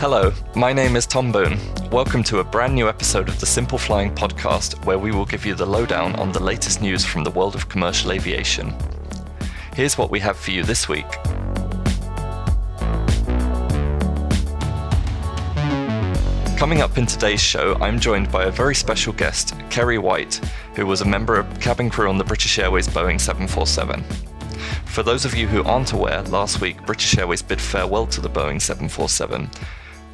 Hello, my name is Tom Boone. Welcome to a brand new episode of the Simple Flying podcast, where we will give you the lowdown on the latest news from the world of commercial aviation. Here's what we have for you this week. Coming up in today's show, I'm joined by a very special guest, Kerry White, who was a member of cabin crew on the British Airways Boeing 747. For those of you who aren't aware, last week British Airways bid farewell to the Boeing 747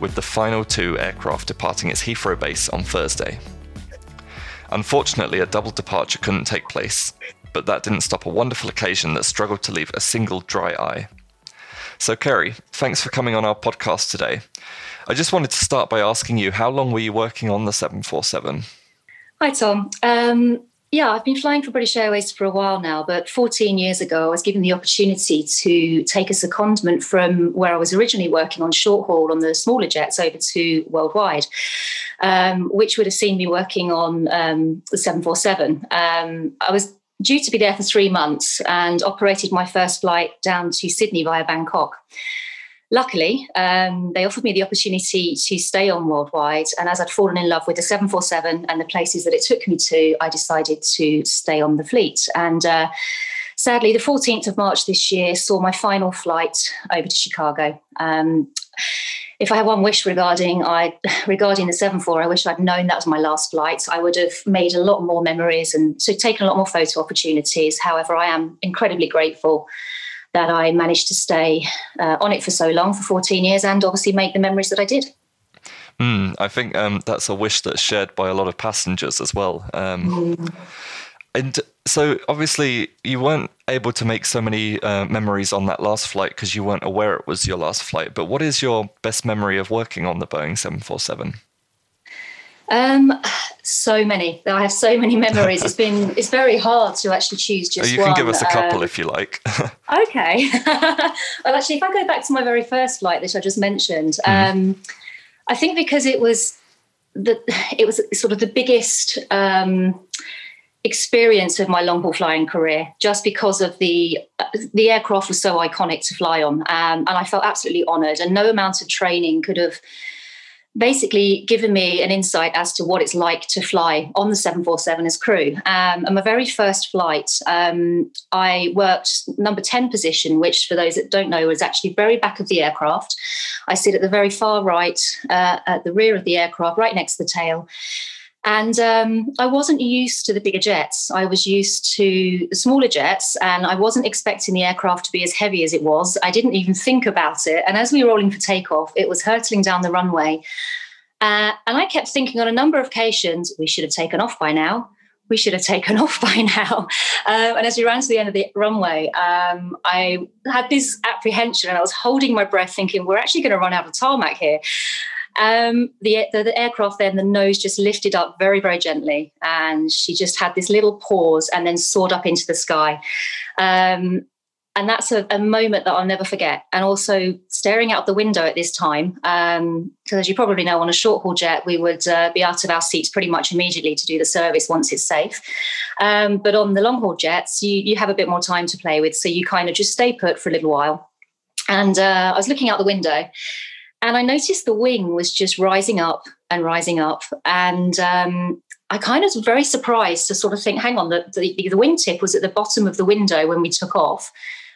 with the final two aircraft departing its Heathrow base on Thursday. Unfortunately, a double departure couldn't take place, but that didn't stop a wonderful occasion that struggled to leave a single dry eye. So, Kerry, thanks for coming on our podcast today. I just wanted to start by asking you how long were you working on the 747? Hi, Tom. Um, yeah, I've been flying for British Airways for a while now, but 14 years ago, I was given the opportunity to take a secondment from where I was originally working on short haul on the smaller jets over to worldwide, um, which would have seen me working on um, the 747. Um, I was due to be there for three months and operated my first flight down to Sydney via Bangkok luckily, um, they offered me the opportunity to stay on worldwide. And as I'd fallen in love with the 747 and the places that it took me to, I decided to stay on the fleet. And uh, sadly, the 14th of March this year saw my final flight over to Chicago. Um, if I had one wish regarding I regarding the 74, I wish I'd known that was my last flight. I would have made a lot more memories and so taken a lot more photo opportunities. However, I am incredibly grateful that I managed to stay uh, on it for so long, for 14 years, and obviously make the memories that I did. Mm, I think um, that's a wish that's shared by a lot of passengers as well. Um, mm. And so, obviously, you weren't able to make so many uh, memories on that last flight because you weren't aware it was your last flight. But what is your best memory of working on the Boeing 747? Um, so many. I have so many memories. It's been it's very hard to actually choose just. You can one. give us a couple um, if you like. okay. well, actually, if I go back to my very first flight that I just mentioned, mm. um, I think because it was the it was sort of the biggest. Um, experience of my long haul flying career just because of the the aircraft was so iconic to fly on um, and I felt absolutely honored and no amount of training could have basically given me an insight as to what it's like to fly on the 747 as crew. Um, and my very first flight, um, I worked number 10 position, which for those that don't know is actually very back of the aircraft. I sit at the very far right, uh, at the rear of the aircraft, right next to the tail. And um, I wasn't used to the bigger jets. I was used to the smaller jets, and I wasn't expecting the aircraft to be as heavy as it was. I didn't even think about it. And as we were rolling for takeoff, it was hurtling down the runway. Uh, and I kept thinking on a number of occasions, we should have taken off by now. We should have taken off by now. Um, and as we ran to the end of the runway, um, I had this apprehension and I was holding my breath, thinking, we're actually going to run out of tarmac here. Um, the, the, the, aircraft then, the nose just lifted up very, very gently. And she just had this little pause and then soared up into the sky. Um, and that's a, a, moment that I'll never forget. And also staring out the window at this time, because um, as you probably know, on a short haul jet, we would uh, be out of our seats pretty much immediately to do the service once it's safe. Um, but on the long haul jets, you, you have a bit more time to play with. So you kind of just stay put for a little while. And uh, I was looking out the window and I noticed the wing was just rising up and rising up. And um, I kind of was very surprised to sort of think, hang on, the, the, the wingtip was at the bottom of the window when we took off.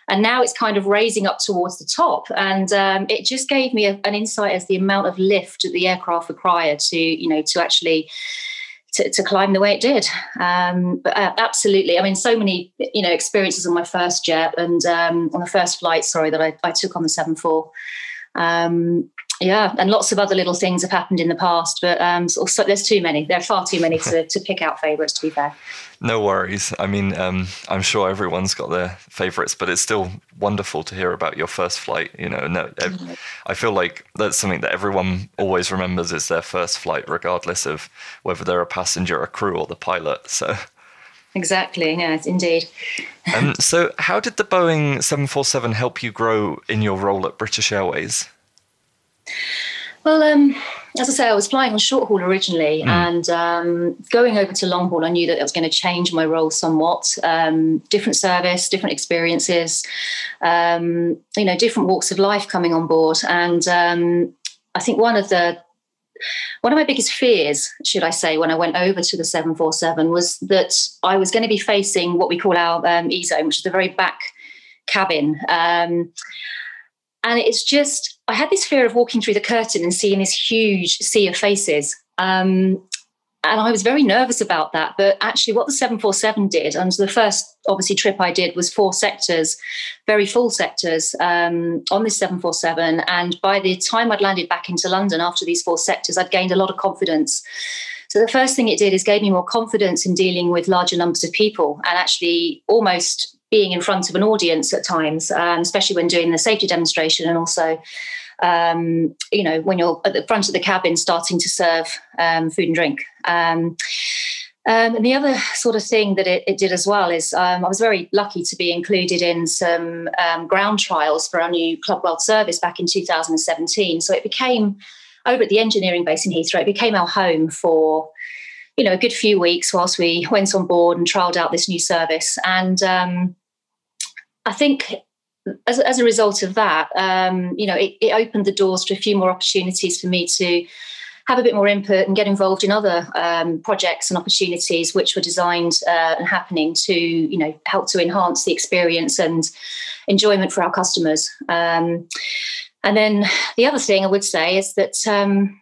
And now it's kind of raising up towards the top. And um, it just gave me a, an insight as the amount of lift that the aircraft required to, you know, to actually to, to, climb the way it did. Um, but uh, absolutely, I mean, so many you know experiences on my first jet and um, on the first flight, sorry, that I, I took on the seven four. Um, yeah, and lots of other little things have happened in the past, but um, so there's too many. There are far too many to, to pick out favourites. To be fair. No worries. I mean, um, I'm sure everyone's got their favourites, but it's still wonderful to hear about your first flight. You know, no, mm-hmm. I feel like that's something that everyone always remembers is their first flight, regardless of whether they're a passenger, a crew, or the pilot. So. Exactly. Yes, indeed. um, so, how did the Boeing 747 help you grow in your role at British Airways? Well, um, as I say, I was flying on short haul originally, mm. and um, going over to long haul, I knew that it was going to change my role somewhat. Um, different service, different experiences, um, you know, different walks of life coming on board, and um, I think one of the one of my biggest fears, should I say, when I went over to the 747 was that I was going to be facing what we call our um, E zone, which is the very back cabin. Um, and it's just, I had this fear of walking through the curtain and seeing this huge sea of faces. Um, and I was very nervous about that. But actually, what the 747 did, and the first obviously trip I did was four sectors, very full sectors um, on this 747. And by the time I'd landed back into London after these four sectors, I'd gained a lot of confidence. So the first thing it did is gave me more confidence in dealing with larger numbers of people and actually almost being in front of an audience at times, um, especially when doing the safety demonstration and also um, you know, when you're at the front of the cabin starting to serve um, food and drink. Um, um, and the other sort of thing that it, it did as well is um, I was very lucky to be included in some um, ground trials for our new Club World service back in 2017. So it became, over at the engineering base in Heathrow, it became our home for you know a good few weeks whilst we went on board and trialed out this new service and um, i think as, as a result of that, um, you know, it, it, opened the doors to a few more opportunities for me to have a bit more input and get involved in other um, projects and opportunities which were designed uh, and happening to, you know, help to enhance the experience and enjoyment for our customers. Um, and then the other thing I would say is that um,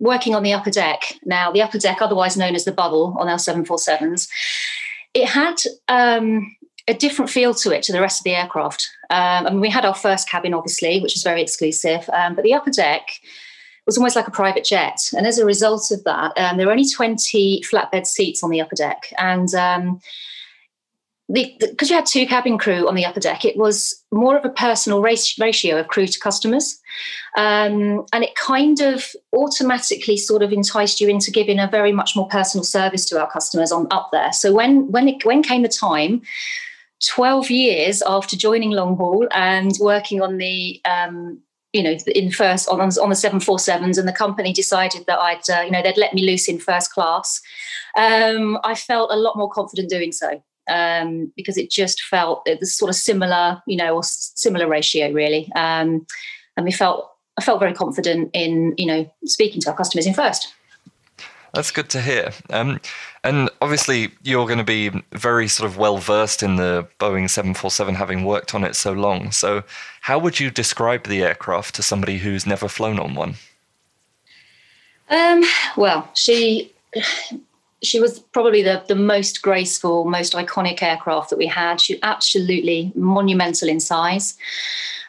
working on the upper deck now, the upper deck, otherwise known as the bubble on our 747s, it had um, a different feel to it to the rest of the aircraft. Um, I mean, we had our first cabin, obviously, which is very exclusive, um, but the upper deck was almost like a private jet. And as a result of that, um, there were only 20 flatbed seats on the upper deck. And um, because you had two cabin crew on the upper deck, it was more of a personal ratio of crew to customers. Um, and it kind of automatically sort of enticed you into giving a very much more personal service to our customers on up there. So when when it, when came the time 12 years after joining long haul and working on the um, you know in first on, on the 747s and the company decided that i'd uh, you know they'd let me loose in first class. Um, i felt a lot more confident doing so um, because it just felt was sort of similar you know or similar ratio really. Um, and we felt i felt very confident in you know speaking to our customers in first that's good to hear. Um, and obviously, you're going to be very sort of well versed in the Boeing 747, having worked on it so long. So, how would you describe the aircraft to somebody who's never flown on one? Um, well, she she was probably the, the most graceful, most iconic aircraft that we had. She absolutely monumental in size.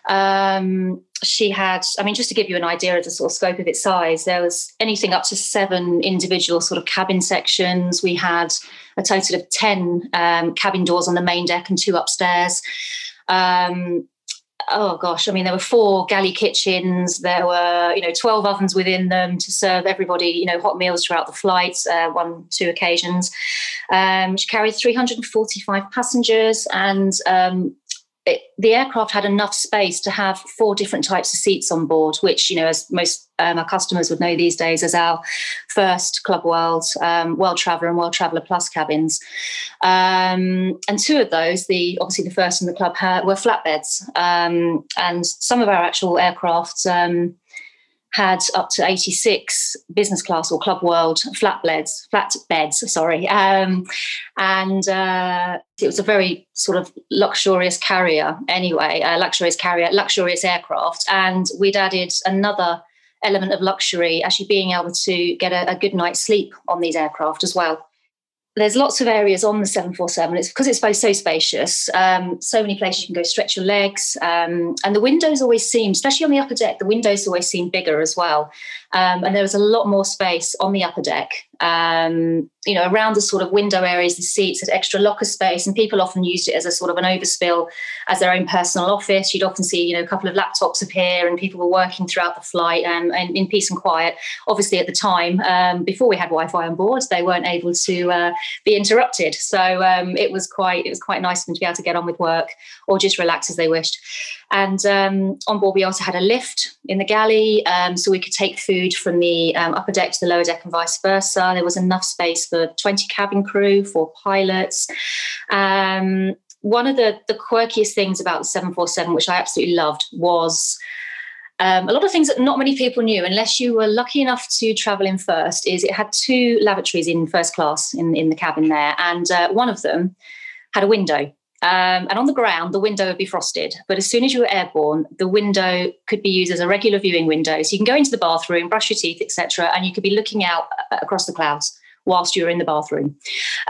Um, she had, I mean, just to give you an idea of the sort of scope of its size, there was anything up to seven individual sort of cabin sections. We had a total of 10 um, cabin doors on the main deck and two upstairs. Um, oh gosh, I mean, there were four galley kitchens. There were, you know, 12 ovens within them to serve everybody, you know, hot meals throughout the flight, uh, one, two occasions. Um, she carried 345 passengers and um, it, the aircraft had enough space to have four different types of seats on board, which, you know, as most um, our customers would know these days as our first Club World, um, World Traveller and World Traveller Plus cabins. Um, and two of those, the obviously the first and the Club, were flatbeds. Um, and some of our actual aircraft um, had up to 86 business class or club world flatbeds, flat beds, sorry. Um, and uh, it was a very sort of luxurious carrier anyway, a luxurious carrier, luxurious aircraft. And we'd added another element of luxury, actually being able to get a, a good night's sleep on these aircraft as well there's lots of areas on the 747. It's because it's both so spacious. Um, so many places you can go stretch your legs. Um, and the windows always seem, especially on the upper deck, the windows always seem bigger as well. Um, and there was a lot more space on the upper deck um, you know, around the sort of window areas, the seats had extra locker space, and people often used it as a sort of an overspill as their own personal office. You'd often see, you know, a couple of laptops appear, and people were working throughout the flight um, and in peace and quiet. Obviously, at the time, um, before we had Wi-Fi on board, they weren't able to uh, be interrupted. So um, it was quite it was quite nice for them to be able to get on with work or just relax as they wished. And um, on board, we also had a lift in the galley, um, so we could take food from the um, upper deck to the lower deck and vice versa. There was enough space for 20 cabin crew, for pilots. Um, one of the, the quirkiest things about the 747, which I absolutely loved, was Um, a lot of things that not many people knew, unless you were lucky enough to travel in first, is it had two lavatories in first class in, in the cabin there. And uh, one of them had a window. Um, and on the ground, the window would be frosted. But as soon as you were airborne, the window could be used as a regular viewing window. So you can go into the bathroom, brush your teeth, etc., and you could be looking out uh, across the clouds whilst you're in the bathroom,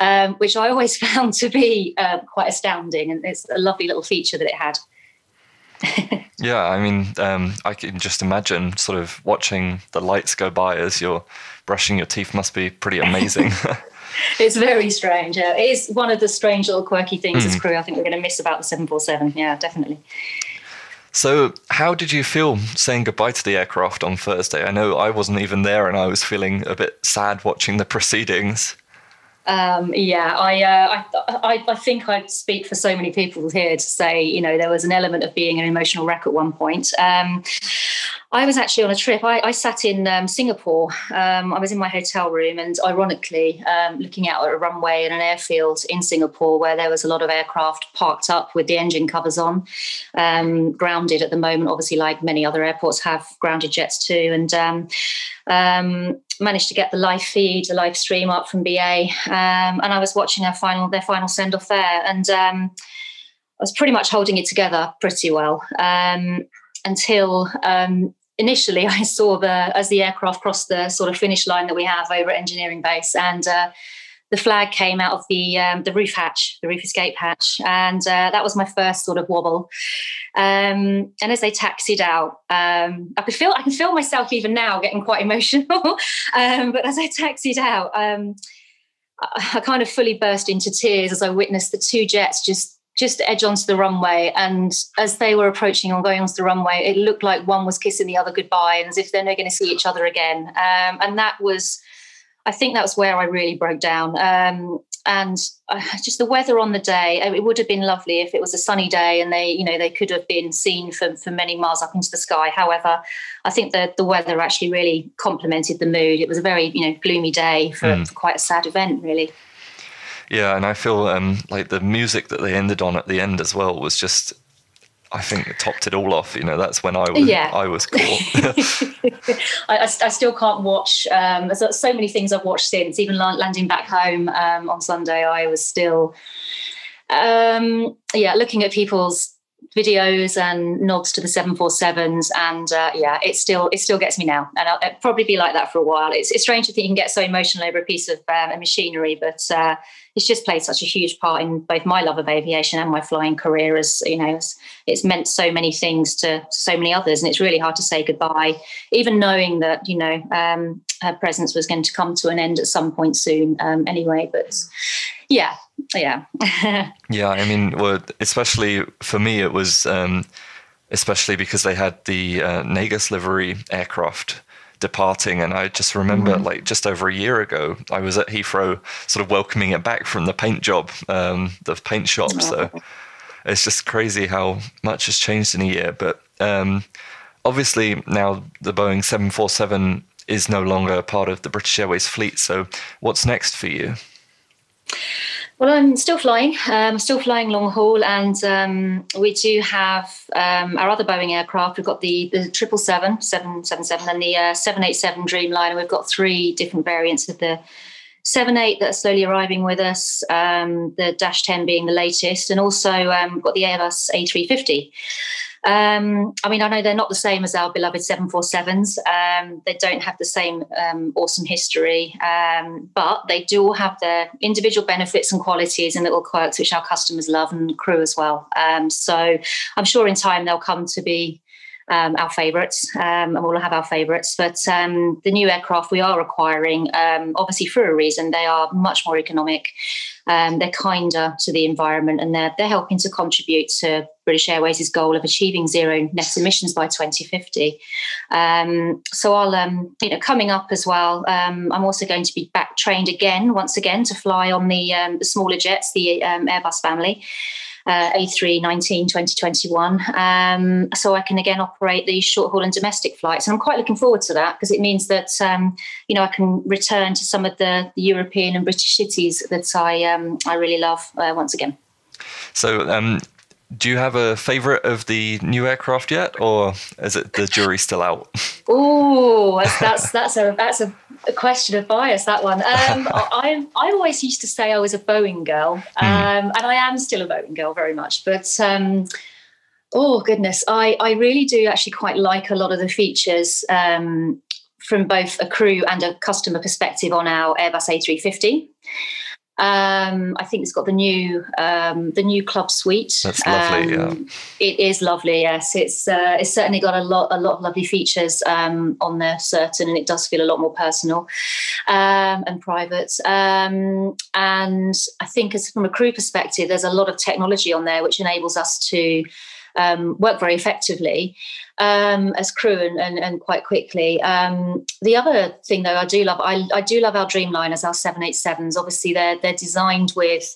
um, which I always found to be uh, quite astounding. And it's a lovely little feature that it had. yeah, I mean, um, I can just imagine sort of watching the lights go by as you're brushing your teeth must be pretty amazing. it's very strange. Yeah. It is one of the strange little quirky things mm. as crew I think we're going to miss about the 747. Yeah, definitely. So, how did you feel saying goodbye to the aircraft on Thursday? I know I wasn't even there and I was feeling a bit sad watching the proceedings. Um, yeah, I, uh, I, I, think I'd speak for so many people here to say, you know, there was an element of being an emotional wreck at one point. Um, I was actually on a trip. I, I sat in um, Singapore. Um, I was in my hotel room, and ironically, um, looking out at a runway and an airfield in Singapore, where there was a lot of aircraft parked up with the engine covers on, um, grounded at the moment. Obviously, like many other airports have grounded jets too, and managed to get the live feed, the live stream up from BA, um, and I was watching their final their final send off there, and um, I was pretty much holding it together pretty well um, until um, initially I saw the as the aircraft crossed the sort of finish line that we have over at engineering base, and uh, the flag came out of the um, the roof hatch, the roof escape hatch, and uh, that was my first sort of wobble. Um, and as they taxied out, um, I could feel I can feel myself even now getting quite emotional. Um, but as I taxied out, um, I, kind of fully burst into tears as I witnessed the two jets just just edge onto the runway. And as they were approaching and going onto the runway, it looked like one was kissing the other goodbye, and as if they're never going to see each other again. Um, and that was I think that was where I really broke down. Um, and uh, just the weather on the day, uh, it would have been lovely if it was a sunny day and they, you know, they could have been seen for, for many miles up into the sky. However, I think that the weather actually really complemented the mood. It was a very, you know, gloomy day for, mm. for quite a sad event, really. Yeah, and I feel um, like the music that they ended on at the end as well was just I think it topped it all off. You know, that's when I was yeah. I was caught. I, I, still can't watch. Um, there's so many things I've watched since. Even landing back home um, on Sunday, I was still, um, yeah, looking at people's videos and nods to the 747s and uh, yeah it still it still gets me now. And I'll, it'll probably be like that for a while. It's, it's strange to think you can get so emotional over a piece of um, machinery but uh, it's just played such a huge part in both my love of aviation and my flying career as you know it's, it's meant so many things to, to, so many others and it's really hard to say goodbye even knowing that you know um, her presence was going to come to an end at some point soon um, anyway but yeah yeah yeah i mean well, especially for me it was um, especially because they had the uh, Negus livery aircraft departing and i just remember mm-hmm. like just over a year ago i was at heathrow sort of welcoming it back from the paint job um, the paint shop oh. so it's just crazy how much has changed in a year but um, obviously now the boeing 747 is no longer part of the british airways fleet so what's next for you well, I'm still flying. I'm um, still flying long haul, and um, we do have um, our other Boeing aircraft. We've got the the triple seven, seven seven seven, and the uh, seven eight seven Dreamliner. We've got three different variants of the seven eight that are slowly arriving with us. Um, the Dash ten being the latest, and also um, got the Airbus A three fifty. Um, I mean, I know they're not the same as our beloved 747s. Um, they don't have the same um, awesome history, um, but they do all have their individual benefits and qualities and little quirks which our customers love and crew as well. Um, so I'm sure in time they'll come to be um, our favourites, um, and we'll have our favourites. But um, the new aircraft we are acquiring, um, obviously for a reason, they are much more economic. Um, they're kinder to the environment, and they're they're helping to contribute to British Airways' goal of achieving zero net emissions by 2050. Um, so I'll, you know, coming up as well. I'm also going to be back trained again, once again, to fly on the the smaller jets, the Airbus family uh, A319 2021. Um, so I can again operate these short haul and domestic flights. And I'm quite looking forward to that because it means that, um, you know, I can return to some of the, the European and British cities that I, um, I really love uh, once again. So, um, do you have a favorite of the new aircraft yet, or is it the jury still out? Oh, that's, that's a that's a, a, question of bias. That one. Um, I I always used to say I was a Boeing girl, hmm. um, mm. and I am still a Boeing girl very much. But um, oh goodness, I I really do actually quite like a lot of the features um, from both a crew and a customer perspective on our Airbus A350. Um, I think it's got the new um, the new club suite. That's lovely. Um, yeah. It is lovely. Yes, it's uh, it's certainly got a lot a lot of lovely features um, on there, certain, and it does feel a lot more personal um, and private. Um, and I think, as from a crew perspective, there's a lot of technology on there which enables us to um, work very effectively um, as crew and, and, and quite quickly. Um, the other thing, though, I do love, I, I do love our Dreamliners, our 787s. Obviously, they're they're designed with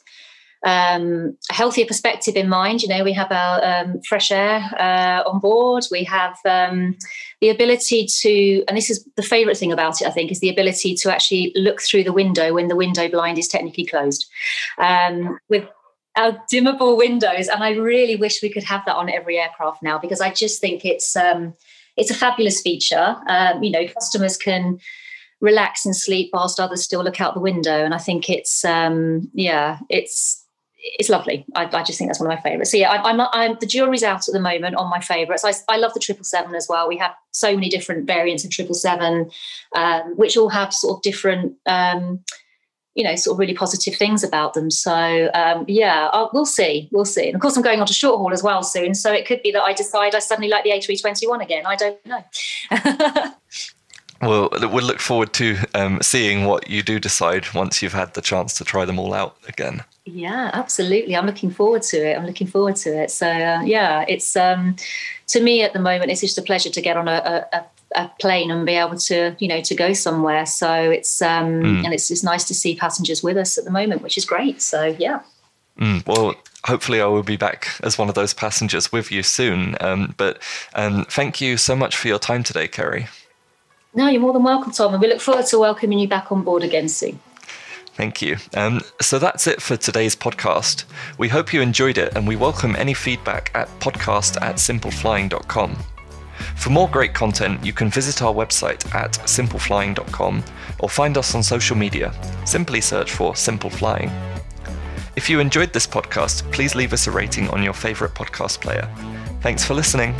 um, a healthier perspective in mind. You know, we have our um, fresh air uh, on board. We have um, the ability to, and this is the favourite thing about it, I think, is the ability to actually look through the window when the window blind is technically closed. Um, with our dimmable windows, and I really wish we could have that on every aircraft now because I just think it's um, it's a fabulous feature. Um, you know, customers can relax and sleep whilst others still look out the window, and I think it's um, yeah, it's it's lovely. I, I, just think that's one of my favourites. So yeah, I, I'm, I'm, the jury's out at the moment on my favourites. I, I love the triple seven as well. We have so many different variants of triple seven, um, which all have sort of different um, you know, sort of really positive things about them. So um, yeah, I'll, we'll see, we'll see. And of course, I'm going on to short haul as well soon, so it could be that I decide I suddenly like the A321 again. I don't know. well, we'll look forward to um, seeing what you do decide once you've had the chance to try them all out again. Yeah, absolutely. I'm looking forward to it. I'm looking forward to it. So uh, yeah, it's um, to me at the moment, it's just a pleasure to get on a, a, a plane and be able to you know to go somewhere so it's um mm. and it's nice to see passengers with us at the moment which is great so yeah mm. well hopefully i will be back as one of those passengers with you soon um, but um, thank you so much for your time today kerry no you're more than welcome tom and we look forward to welcoming you back on board again soon Thank you. Um, so that's it for today's podcast. We hope you enjoyed it and we welcome any feedback at podcast at simpleflying.com. For more great content, you can visit our website at simpleflying.com or find us on social media. Simply search for Simple Flying. If you enjoyed this podcast, please leave us a rating on your favourite podcast player. Thanks for listening.